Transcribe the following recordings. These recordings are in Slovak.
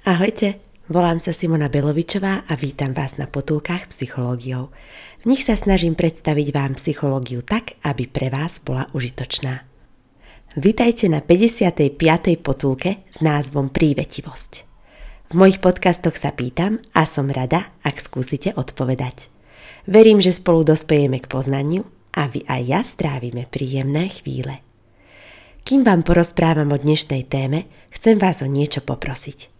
Ahojte, volám sa Simona Belovičová a vítam vás na potulkách psychológiou. V nich sa snažím predstaviť vám psychológiu tak, aby pre vás bola užitočná. Vítajte na 55. potulke s názvom Prívetivosť. V mojich podcastoch sa pýtam a som rada, ak skúsite odpovedať. Verím, že spolu dospejeme k poznaniu a vy aj ja strávime príjemné chvíle. Kým vám porozprávam o dnešnej téme, chcem vás o niečo poprosiť.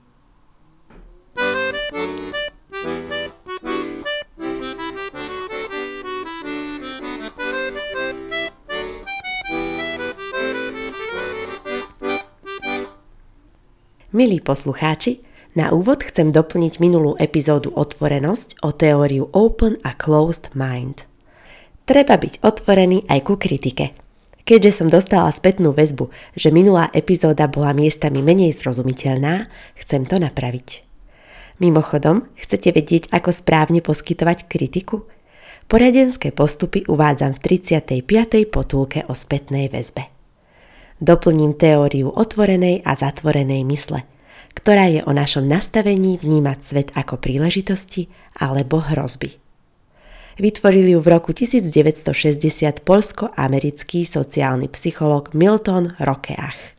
Milí poslucháči, na úvod chcem doplniť minulú epizódu Otvorenosť o teóriu Open a Closed Mind. Treba byť otvorený aj ku kritike. Keďže som dostala spätnú väzbu, že minulá epizóda bola miestami menej zrozumiteľná, chcem to napraviť. Mimochodom, chcete vedieť, ako správne poskytovať kritiku? Poradenské postupy uvádzam v 35. potulke o spätnej väzbe. Doplním teóriu otvorenej a zatvorenej mysle, ktorá je o našom nastavení vnímať svet ako príležitosti alebo hrozby. Vytvoril ju v roku 1960 polsko-americký sociálny psychológ Milton Rokeach.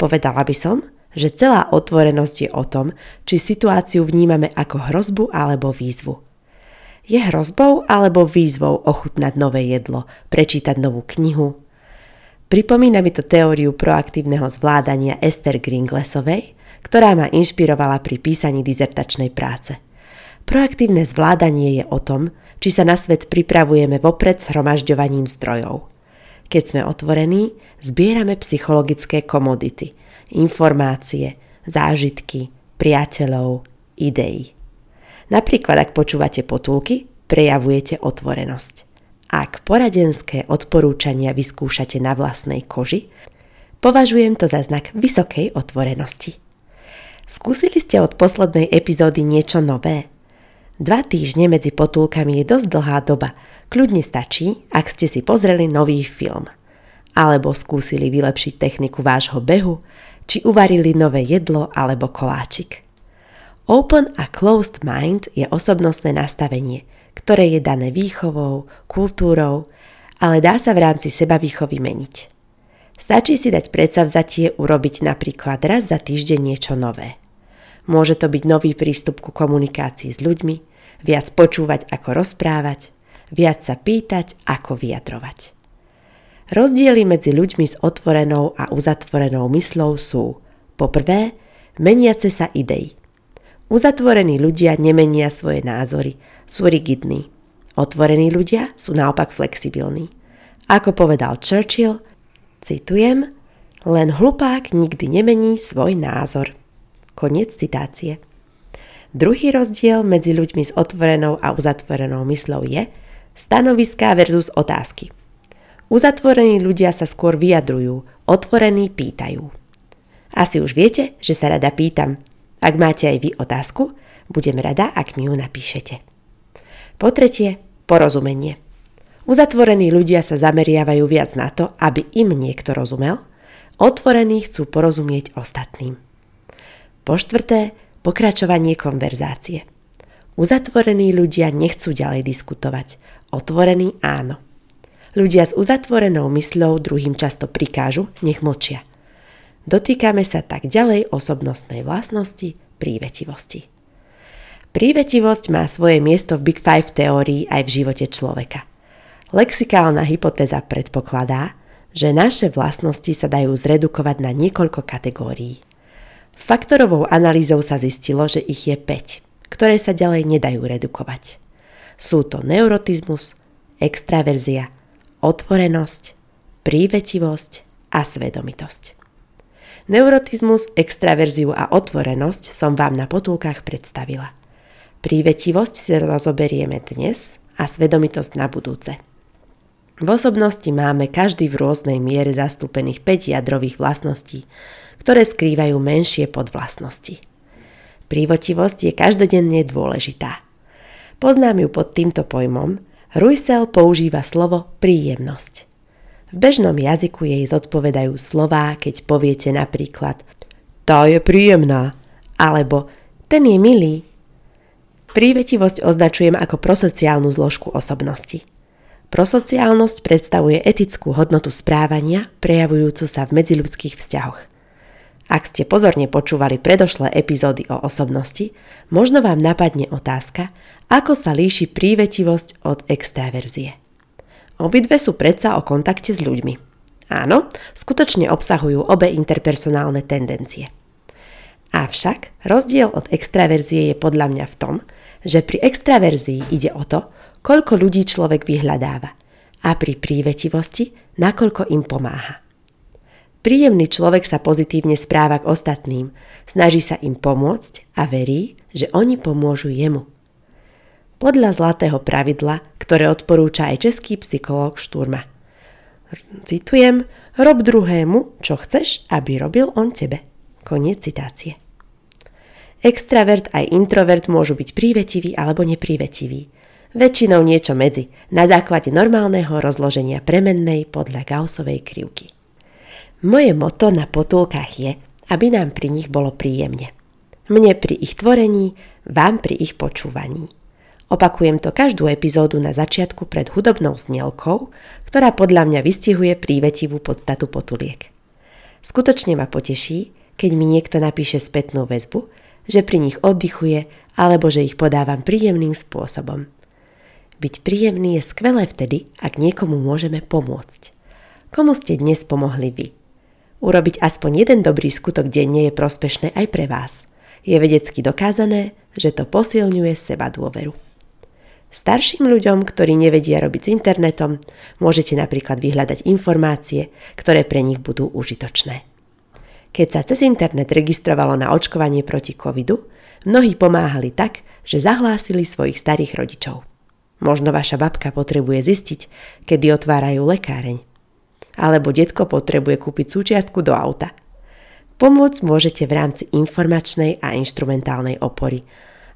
Povedala by som, že celá otvorenosť je o tom, či situáciu vnímame ako hrozbu alebo výzvu. Je hrozbou alebo výzvou ochutnať nové jedlo, prečítať novú knihu, Pripomína mi to teóriu proaktívneho zvládania Esther Gringlesovej, ktorá ma inšpirovala pri písaní dizertačnej práce. Proaktívne zvládanie je o tom, či sa na svet pripravujeme vopred hromažďovaním zdrojov. Keď sme otvorení, zbierame psychologické komodity, informácie, zážitky, priateľov, ideí. Napríklad, ak počúvate potulky, prejavujete otvorenosť. Ak poradenské odporúčania vyskúšate na vlastnej koži, považujem to za znak vysokej otvorenosti. Skúsili ste od poslednej epizódy niečo nové? Dva týždne medzi potulkami je dosť dlhá doba. Kľudne stačí, ak ste si pozreli nový film. Alebo skúsili vylepšiť techniku vášho behu, či uvarili nové jedlo alebo koláčik. Open a closed mind je osobnostné nastavenie – ktoré je dané výchovou, kultúrou, ale dá sa v rámci seba výchovy meniť. Stačí si dať predsavzatie urobiť napríklad raz za týždeň niečo nové. Môže to byť nový prístup ku komunikácii s ľuďmi, viac počúvať ako rozprávať, viac sa pýtať ako vyjadrovať. Rozdiely medzi ľuďmi s otvorenou a uzatvorenou myslou sú poprvé meniace sa idei. Uzatvorení ľudia nemenia svoje názory, sú rigidní. Otvorení ľudia sú naopak flexibilní. Ako povedal Churchill, citujem, len hlupák nikdy nemení svoj názor. Koniec citácie. Druhý rozdiel medzi ľuďmi s otvorenou a uzatvorenou myslou je stanoviská versus otázky. Uzatvorení ľudia sa skôr vyjadrujú, otvorení pýtajú. Asi už viete, že sa rada pýtam, ak máte aj vy otázku, budem rada, ak mi ju napíšete. Po tretie, porozumenie. Uzatvorení ľudia sa zameriavajú viac na to, aby im niekto rozumel, otvorení chcú porozumieť ostatným. Po štvrté, pokračovanie konverzácie. Uzatvorení ľudia nechcú ďalej diskutovať, otvorení áno. Ľudia s uzatvorenou mysľou druhým často prikážu, nech mlčia. Dotýkame sa tak ďalej osobnostnej vlastnosti, prívetivosti. Prívetivosť má svoje miesto v Big Five teórii aj v živote človeka. Lexikálna hypotéza predpokladá, že naše vlastnosti sa dajú zredukovať na niekoľko kategórií. Faktorovou analýzou sa zistilo, že ich je 5, ktoré sa ďalej nedajú redukovať. Sú to neurotizmus, extraverzia, otvorenosť, prívetivosť a svedomitosť. Neurotizmus, extraverziu a otvorenosť som vám na potulkách predstavila. Prívetivosť si rozoberieme dnes a svedomitosť na budúce. V osobnosti máme každý v rôznej miere zastúpených 5 jadrových vlastností, ktoré skrývajú menšie podvlastnosti. Prívotivosť je každodenne dôležitá. Poznám ju pod týmto pojmom. Ruissel používa slovo príjemnosť. V bežnom jazyku jej zodpovedajú slová, keď poviete napríklad tá je príjemná, alebo ten je milý. Prívetivosť označujem ako prosociálnu zložku osobnosti. Prosociálnosť predstavuje etickú hodnotu správania, prejavujúcu sa v medziľudských vzťahoch. Ak ste pozorne počúvali predošlé epizódy o osobnosti, možno vám napadne otázka, ako sa líši prívetivosť od extraverzie. Obidve sú predsa o kontakte s ľuďmi. Áno, skutočne obsahujú obe interpersonálne tendencie. Avšak rozdiel od extraverzie je podľa mňa v tom, že pri extraverzii ide o to, koľko ľudí človek vyhľadáva a pri prívetivosti, nakoľko im pomáha. Príjemný človek sa pozitívne správa k ostatným, snaží sa im pomôcť a verí, že oni pomôžu jemu. Podľa zlatého pravidla, ktoré odporúča aj český psychológ Šturma. Citujem, rob druhému, čo chceš, aby robil on tebe. Koniec citácie. Extravert aj introvert môžu byť prívetiví alebo neprívetiví. Väčšinou niečo medzi, na základe normálneho rozloženia premennej podľa Gaussovej krivky. Moje moto na potulkách je, aby nám pri nich bolo príjemne. Mne pri ich tvorení, vám pri ich počúvaní. Opakujem to každú epizódu na začiatku pred hudobnou znielkou, ktorá podľa mňa vystihuje prívetivú podstatu potuliek. Skutočne ma poteší, keď mi niekto napíše spätnú väzbu, že pri nich oddychuje alebo že ich podávam príjemným spôsobom. Byť príjemný je skvelé vtedy, ak niekomu môžeme pomôcť. Komu ste dnes pomohli vy? Urobiť aspoň jeden dobrý skutok denne je prospešné aj pre vás. Je vedecky dokázané, že to posilňuje seba dôveru. Starším ľuďom, ktorí nevedia robiť s internetom, môžete napríklad vyhľadať informácie, ktoré pre nich budú užitočné. Keď sa cez internet registrovalo na očkovanie proti covidu, mnohí pomáhali tak, že zahlásili svojich starých rodičov. Možno vaša babka potrebuje zistiť, kedy otvárajú lekáreň. Alebo detko potrebuje kúpiť súčiastku do auta. Pomôcť môžete v rámci informačnej a inštrumentálnej opory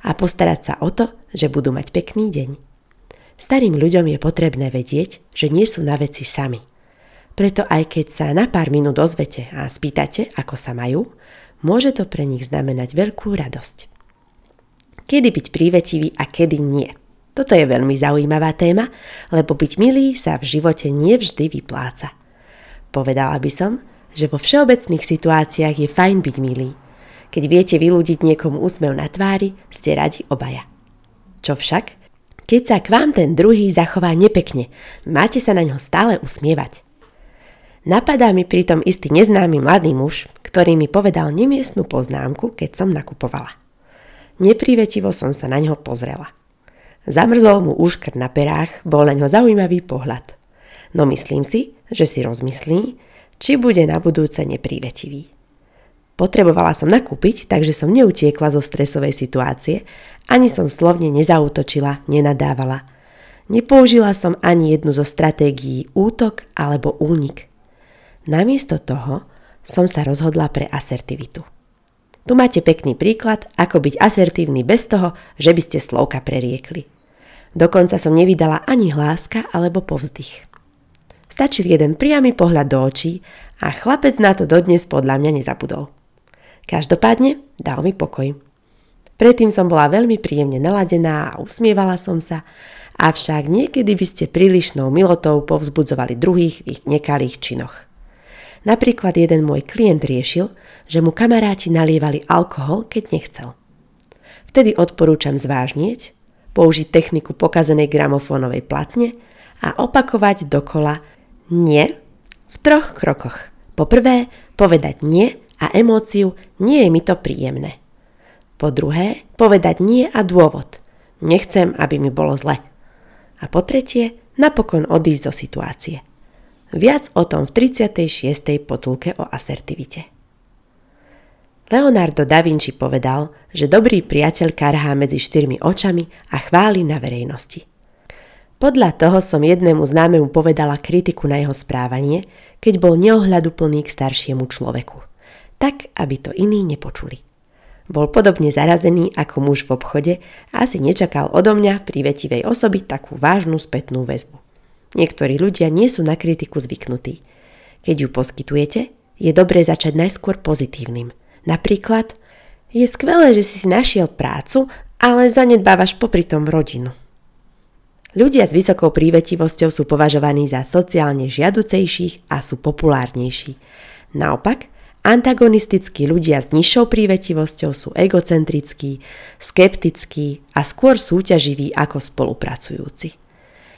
a postarať sa o to, že budú mať pekný deň. Starým ľuďom je potrebné vedieť, že nie sú na veci sami – preto aj keď sa na pár minút ozvete a spýtate, ako sa majú, môže to pre nich znamenať veľkú radosť. Kedy byť prívetivý a kedy nie? Toto je veľmi zaujímavá téma, lebo byť milý sa v živote nevždy vypláca. Povedala by som, že vo všeobecných situáciách je fajn byť milý. Keď viete vylúdiť niekomu úsmev na tvári, ste radi obaja. Čo však? Keď sa k vám ten druhý zachová nepekne, máte sa na ňo stále usmievať. Napadá mi pritom istý neznámy mladý muž, ktorý mi povedal nemiestnú poznámku, keď som nakupovala. Neprívetivo som sa na ňo pozrela. Zamrzol mu úškr na perách, bol na ňo zaujímavý pohľad. No myslím si, že si rozmyslí, či bude na budúce neprívetivý. Potrebovala som nakúpiť, takže som neutiekla zo stresovej situácie, ani som slovne nezautočila, nenadávala. Nepoužila som ani jednu zo stratégií útok alebo únik – Namiesto toho som sa rozhodla pre asertivitu. Tu máte pekný príklad, ako byť asertívny bez toho, že by ste slovka preriekli. Dokonca som nevydala ani hláska alebo povzdych. Stačil jeden priamy pohľad do očí a chlapec na to dodnes podľa mňa nezabudol. Každopádne dal mi pokoj. Predtým som bola veľmi príjemne naladená a usmievala som sa, avšak niekedy by ste prílišnou milotou povzbudzovali druhých v ich nekalých činoch. Napríklad jeden môj klient riešil, že mu kamaráti nalievali alkohol, keď nechcel. Vtedy odporúčam zvážnieť, použiť techniku pokazenej gramofónovej platne a opakovať dokola nie v troch krokoch. Po povedať nie a emóciu nie je mi to príjemné. Po druhé, povedať nie a dôvod. Nechcem, aby mi bolo zle. A po tretie, napokon odísť zo situácie. Viac o tom v 36. potulke o asertivite. Leonardo da Vinci povedal, že dobrý priateľ karhá medzi štyrmi očami a chváli na verejnosti. Podľa toho som jednému známemu povedala kritiku na jeho správanie, keď bol neohľaduplný k staršiemu človeku. Tak, aby to iní nepočuli. Bol podobne zarazený ako muž v obchode a asi nečakal odo mňa privetivej osoby takú vážnu spätnú väzbu. Niektorí ľudia nie sú na kritiku zvyknutí. Keď ju poskytujete, je dobré začať najskôr pozitívnym. Napríklad, je skvelé, že si si našiel prácu, ale zanedbávaš popri tom rodinu. Ľudia s vysokou prívetivosťou sú považovaní za sociálne žiaducejších a sú populárnejší. Naopak, antagonistickí ľudia s nižšou prívetivosťou sú egocentrickí, skeptickí a skôr súťaživí ako spolupracujúci.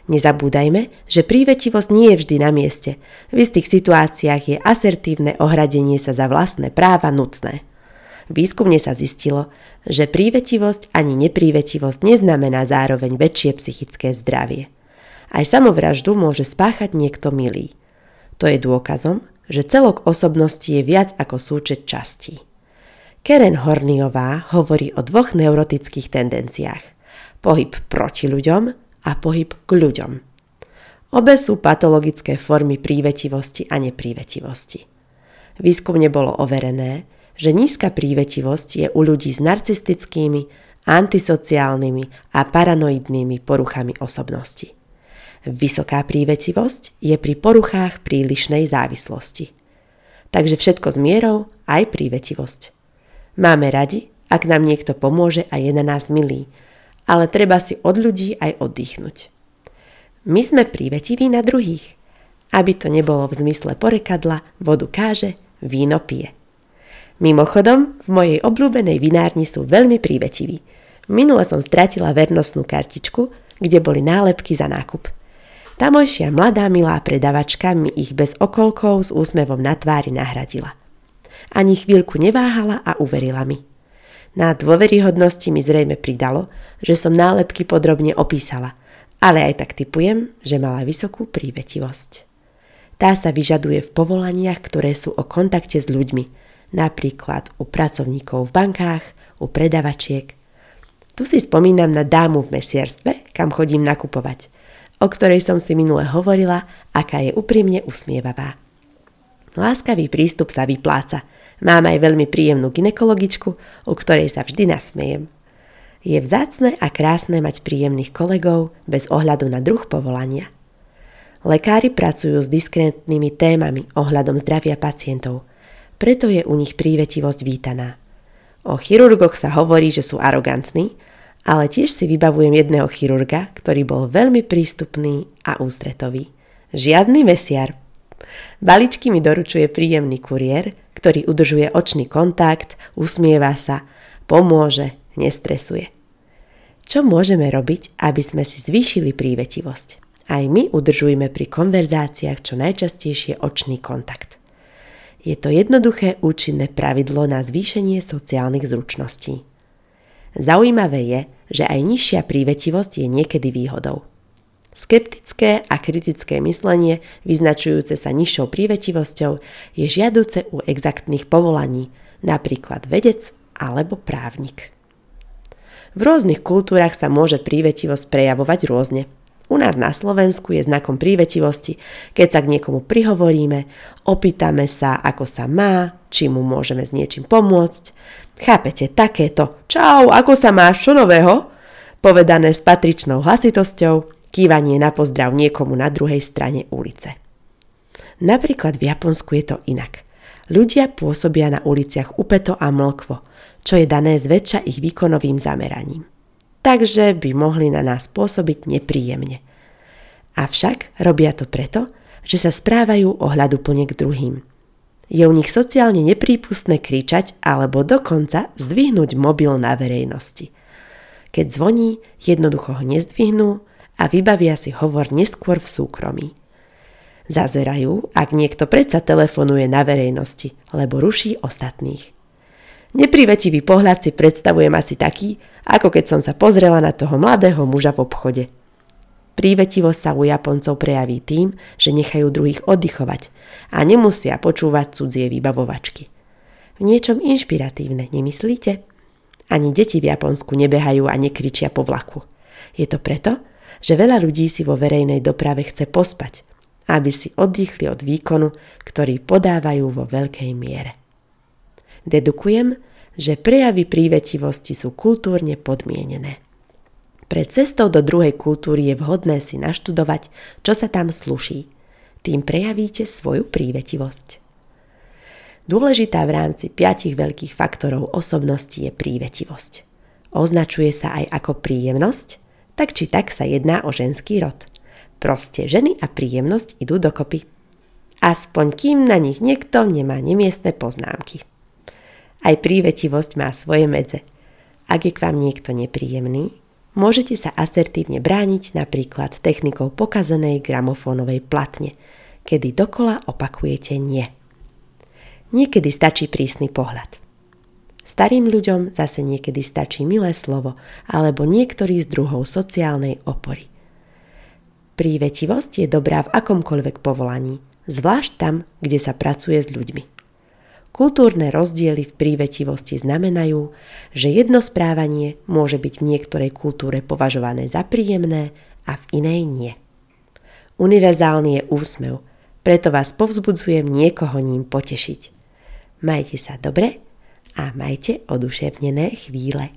Nezabúdajme, že prívetivosť nie je vždy na mieste. V istých situáciách je asertívne ohradenie sa za vlastné práva nutné. Výskumne sa zistilo, že prívetivosť ani neprívetivosť neznamená zároveň väčšie psychické zdravie. Aj samovraždu môže spáchať niekto milý. To je dôkazom, že celok osobnosti je viac ako súčet častí. Keren Horniová hovorí o dvoch neurotických tendenciách. Pohyb proti ľuďom a pohyb k ľuďom. Obe sú patologické formy prívetivosti a neprívetivosti. Výskumne bolo overené, že nízka prívetivosť je u ľudí s narcistickými, antisociálnymi a paranoidnými poruchami osobnosti. Vysoká prívetivosť je pri poruchách prílišnej závislosti. Takže všetko s mierou, aj prívetivosť. Máme radi, ak nám niekto pomôže a je na nás milý, ale treba si od ľudí aj oddychnúť. My sme prívetiví na druhých. Aby to nebolo v zmysle porekadla, vodu káže, víno pije. Mimochodom, v mojej obľúbenej vinárni sú veľmi prívetiví. Minule som stratila vernostnú kartičku, kde boli nálepky za nákup. Tamojšia mladá milá predavačka mi ich bez okolkov s úsmevom na tvári nahradila. Ani chvíľku neváhala a uverila mi. Na dôveryhodnosti mi zrejme pridalo, že som nálepky podrobne opísala, ale aj tak typujem, že mala vysokú prívetivosť. Tá sa vyžaduje v povolaniach, ktoré sú o kontakte s ľuďmi – napríklad u pracovníkov v bankách, u predavačiek. Tu si spomínam na dámu v mesierstve, kam chodím nakupovať, o ktorej som si minule hovorila, aká je úprimne usmievavá. Láskavý prístup sa vypláca. Mám aj veľmi príjemnú ginekologičku, u ktorej sa vždy nasmejem. Je vzácne a krásne mať príjemných kolegov bez ohľadu na druh povolania. Lekári pracujú s diskrétnymi témami ohľadom zdravia pacientov – preto je u nich prívetivosť vítaná. O chirurgoch sa hovorí, že sú arogantní, ale tiež si vybavujem jedného chirurga, ktorý bol veľmi prístupný a ústretový. Žiadny mesiar. Baličky mi doručuje príjemný kuriér, ktorý udržuje očný kontakt, usmieva sa, pomôže, nestresuje. Čo môžeme robiť, aby sme si zvýšili prívetivosť? Aj my udržujeme pri konverzáciách čo najčastejšie očný kontakt. Je to jednoduché účinné pravidlo na zvýšenie sociálnych zručností. Zaujímavé je, že aj nižšia prívetivosť je niekedy výhodou. Skeptické a kritické myslenie, vyznačujúce sa nižšou prívetivosťou, je žiaduce u exaktných povolaní, napríklad vedec alebo právnik. V rôznych kultúrach sa môže prívetivosť prejavovať rôzne – u nás na Slovensku je znakom prívetivosti, keď sa k niekomu prihovoríme, opýtame sa, ako sa má, či mu môžeme s niečím pomôcť. Chápete, takéto čau, ako sa máš, čo nového? Povedané s patričnou hlasitosťou, kývanie na pozdrav niekomu na druhej strane ulice. Napríklad v Japonsku je to inak. Ľudia pôsobia na uliciach upeto a mlkvo, čo je dané zväčša ich výkonovým zameraním takže by mohli na nás pôsobiť nepríjemne. Avšak robia to preto, že sa správajú ohľaduplne k druhým. Je u nich sociálne neprípustné kričať alebo dokonca zdvihnúť mobil na verejnosti. Keď zvoní, jednoducho ho nezdvihnú a vybavia si hovor neskôr v súkromí. Zazerajú, ak niekto predsa telefonuje na verejnosti, lebo ruší ostatných. Neprivetivý pohľad si predstavujem asi taký, ako keď som sa pozrela na toho mladého muža v obchode. Prívetivosť sa u Japoncov prejaví tým, že nechajú druhých oddychovať a nemusia počúvať cudzie vybavovačky. V niečom inšpiratívne, nemyslíte? Ani deti v Japonsku nebehajú a nekričia po vlaku. Je to preto, že veľa ľudí si vo verejnej doprave chce pospať, aby si oddychli od výkonu, ktorý podávajú vo veľkej miere. Dedukujem, že prejavy prívetivosti sú kultúrne podmienené. Pred cestou do druhej kultúry je vhodné si naštudovať, čo sa tam sluší. Tým prejavíte svoju prívetivosť. Dôležitá v rámci piatich veľkých faktorov osobnosti je prívetivosť. Označuje sa aj ako príjemnosť, tak či tak sa jedná o ženský rod. Proste ženy a príjemnosť idú dokopy. Aspoň kým na nich niekto nemá nemiestne poznámky. Aj prívetivosť má svoje medze. Ak je k vám niekto nepríjemný, môžete sa asertívne brániť napríklad technikou pokazenej gramofónovej platne, kedy dokola opakujete nie. Niekedy stačí prísny pohľad. Starým ľuďom zase niekedy stačí milé slovo alebo niektorý z druhov sociálnej opory. Prívetivosť je dobrá v akomkoľvek povolaní, zvlášť tam, kde sa pracuje s ľuďmi. Kultúrne rozdiely v prívetivosti znamenajú, že jedno správanie môže byť v niektorej kultúre považované za príjemné a v inej nie. Univerzálny je úsmev, preto vás povzbudzujem niekoho ním potešiť. Majte sa dobre a majte oduševnené chvíle.